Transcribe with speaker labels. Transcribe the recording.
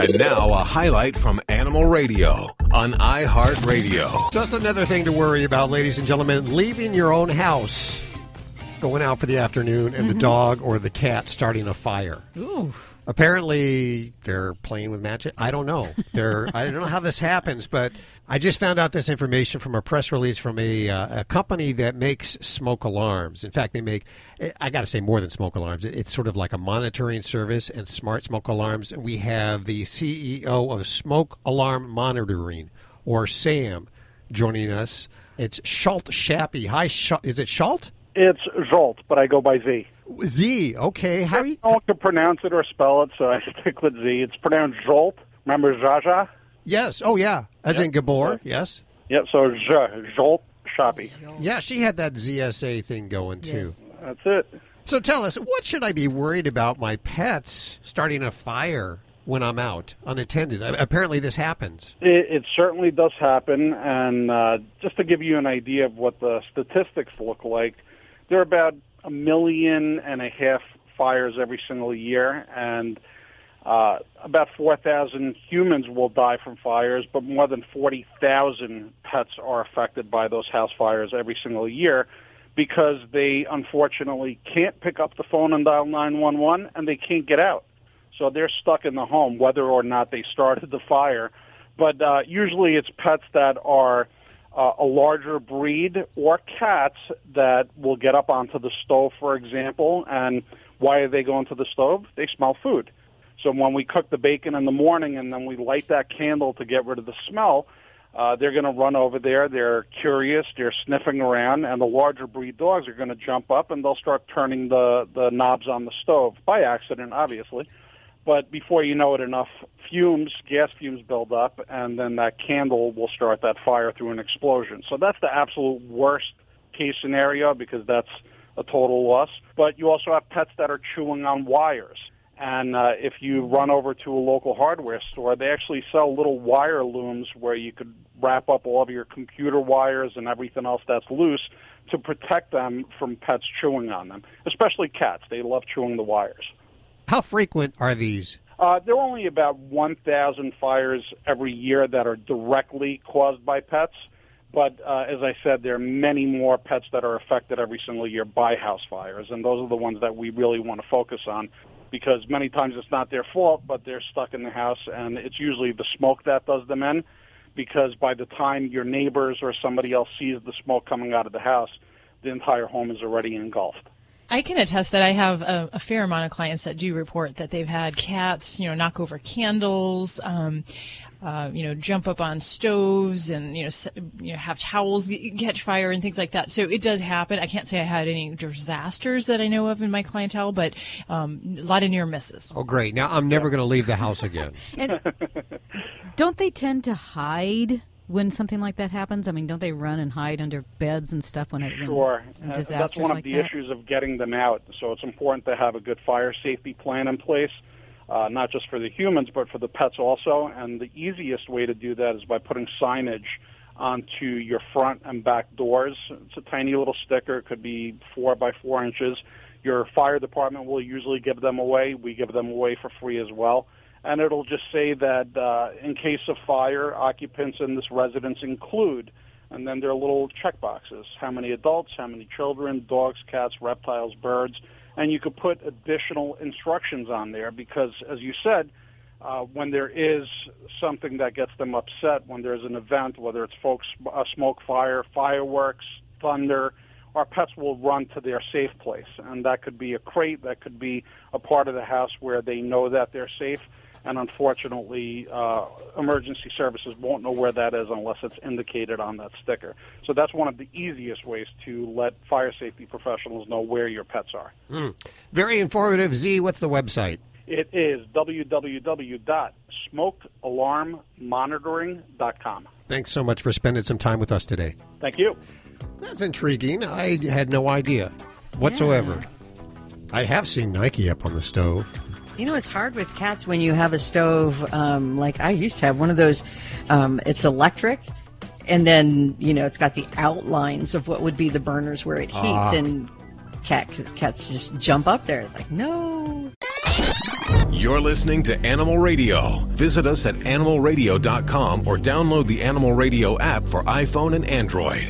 Speaker 1: And now a highlight from Animal Radio on iHeartRadio.
Speaker 2: Just another thing to worry about, ladies and gentlemen. Leaving your own house, going out for the afternoon, and the dog or the cat starting a fire.
Speaker 3: Ooh.
Speaker 2: Apparently, they're playing with matches. I don't know. They're I don't know how this happens, but I just found out this information from a press release from a, uh, a company that makes smoke alarms. In fact, they make I got to say more than smoke alarms. It's sort of like a monitoring service and smart smoke alarms. And we have the CEO of Smoke Alarm Monitoring, or SAM, joining us. It's Schult Shappy. Hi, Schult. Is it Schult?
Speaker 4: It's Zolt, but I go by Z.
Speaker 2: Z. Okay. How are you?
Speaker 4: No one can pronounce it or spell it, so I stick with Z. It's pronounced Zolt. Remember Zsa Zsa?
Speaker 2: Yes. Oh, yeah. As in Gabor. Yes.
Speaker 4: Yep, so Z, Zolt Shoppy.
Speaker 2: Yeah, she had that ZSA thing going too.
Speaker 3: Yes.
Speaker 4: That's it.
Speaker 2: So tell us, what should I be worried about my pets starting a fire when I'm out unattended? Apparently, this happens.
Speaker 4: It, it certainly does happen, and uh, just to give you an idea of what the statistics look like, there are about a million and a half fires every single year, and uh, about 4,000 humans will die from fires, but more than 40,000 pets are affected by those house fires every single year because they unfortunately can't pick up the phone and dial 911 and they can't get out. So they're stuck in the home whether or not they started the fire. But uh, usually it's pets that are uh, a larger breed or cats that will get up onto the stove, for example. And why are they going to the stove? They smell food. So when we cook the bacon in the morning and then we light that candle to get rid of the smell, uh, they're going to run over there. They're curious. They're sniffing around, and the larger breed dogs are going to jump up and they'll start turning the the knobs on the stove by accident, obviously. But before you know it, enough fumes, gas fumes build up, and then that candle will start that fire through an explosion. So that's the absolute worst case scenario because that's a total loss. But you also have pets that are chewing on wires. And uh, if you run over to a local hardware store, they actually sell little wire looms where you could wrap up all of your computer wires and everything else that's loose to protect them from pets chewing on them, especially cats. They love chewing the wires.
Speaker 2: How frequent are these?
Speaker 4: Uh, there are only about 1,000 fires every year that are directly caused by pets. But uh, as I said, there are many more pets that are affected every single year by house fires, and those are the ones that we really want to focus on because many times it's not their fault, but they're stuck in the house, and it's usually the smoke that does them in because by the time your neighbors or somebody else sees the smoke coming out of the house, the entire home is already engulfed.
Speaker 3: I can attest that I have a, a fair amount of clients that do report that they've had cats, you know, knock over candles, um, uh, you know, jump up on stoves and, you know, s- you know, have towels catch fire and things like that. So it does happen. I can't say I had any disasters that I know of in my clientele, but um, a lot of near misses.
Speaker 2: Oh, great. Now I'm never going to leave the house again.
Speaker 5: And don't they tend to hide when something like that happens? I mean, don't they run and hide under beds and stuff when it
Speaker 4: Sure.
Speaker 5: when
Speaker 4: Uh, That's one of
Speaker 5: like
Speaker 4: the
Speaker 5: that?
Speaker 4: issues of getting them out. So it's important to have a good fire safety plan in place, uh, not just for the humans, but for the pets also. And the easiest way to do that is by putting signage onto your front and back doors. It's a tiny little sticker. It could be four by four inches. Your fire department will usually give them away. We give them away for free as well. And it'll just say that uh, in case of fire, occupants in this residence include and then there are little check boxes. How many adults, how many children, dogs, cats, reptiles, birds. And you could put additional instructions on there because, as you said, uh, when there is something that gets them upset, when there's an event, whether it's folks, smoke fire, fireworks, thunder, our pets will run to their safe place. And that could be a crate, that could be a part of the house where they know that they're safe. And unfortunately, uh, emergency services won't know where that is unless it's indicated on that sticker. So that's one of the easiest ways to let fire safety professionals know where your pets are.
Speaker 2: Very informative. Z, what's the website?
Speaker 4: It is www.smokealarmmonitoring.com.
Speaker 2: Thanks so much for spending some time with us today.
Speaker 4: Thank you.
Speaker 2: That's intriguing. I had no idea whatsoever. I have seen Nike up on the stove.
Speaker 6: You know, it's hard with cats when you have a stove. Um, like I used to have one of those. Um, it's electric, and then you know it's got the outlines of what would be the burners where it heats, and cat cats just jump up there. It's like no.
Speaker 1: You're listening to Animal Radio. Visit us at animalradio.com or download the Animal Radio app for iPhone and Android.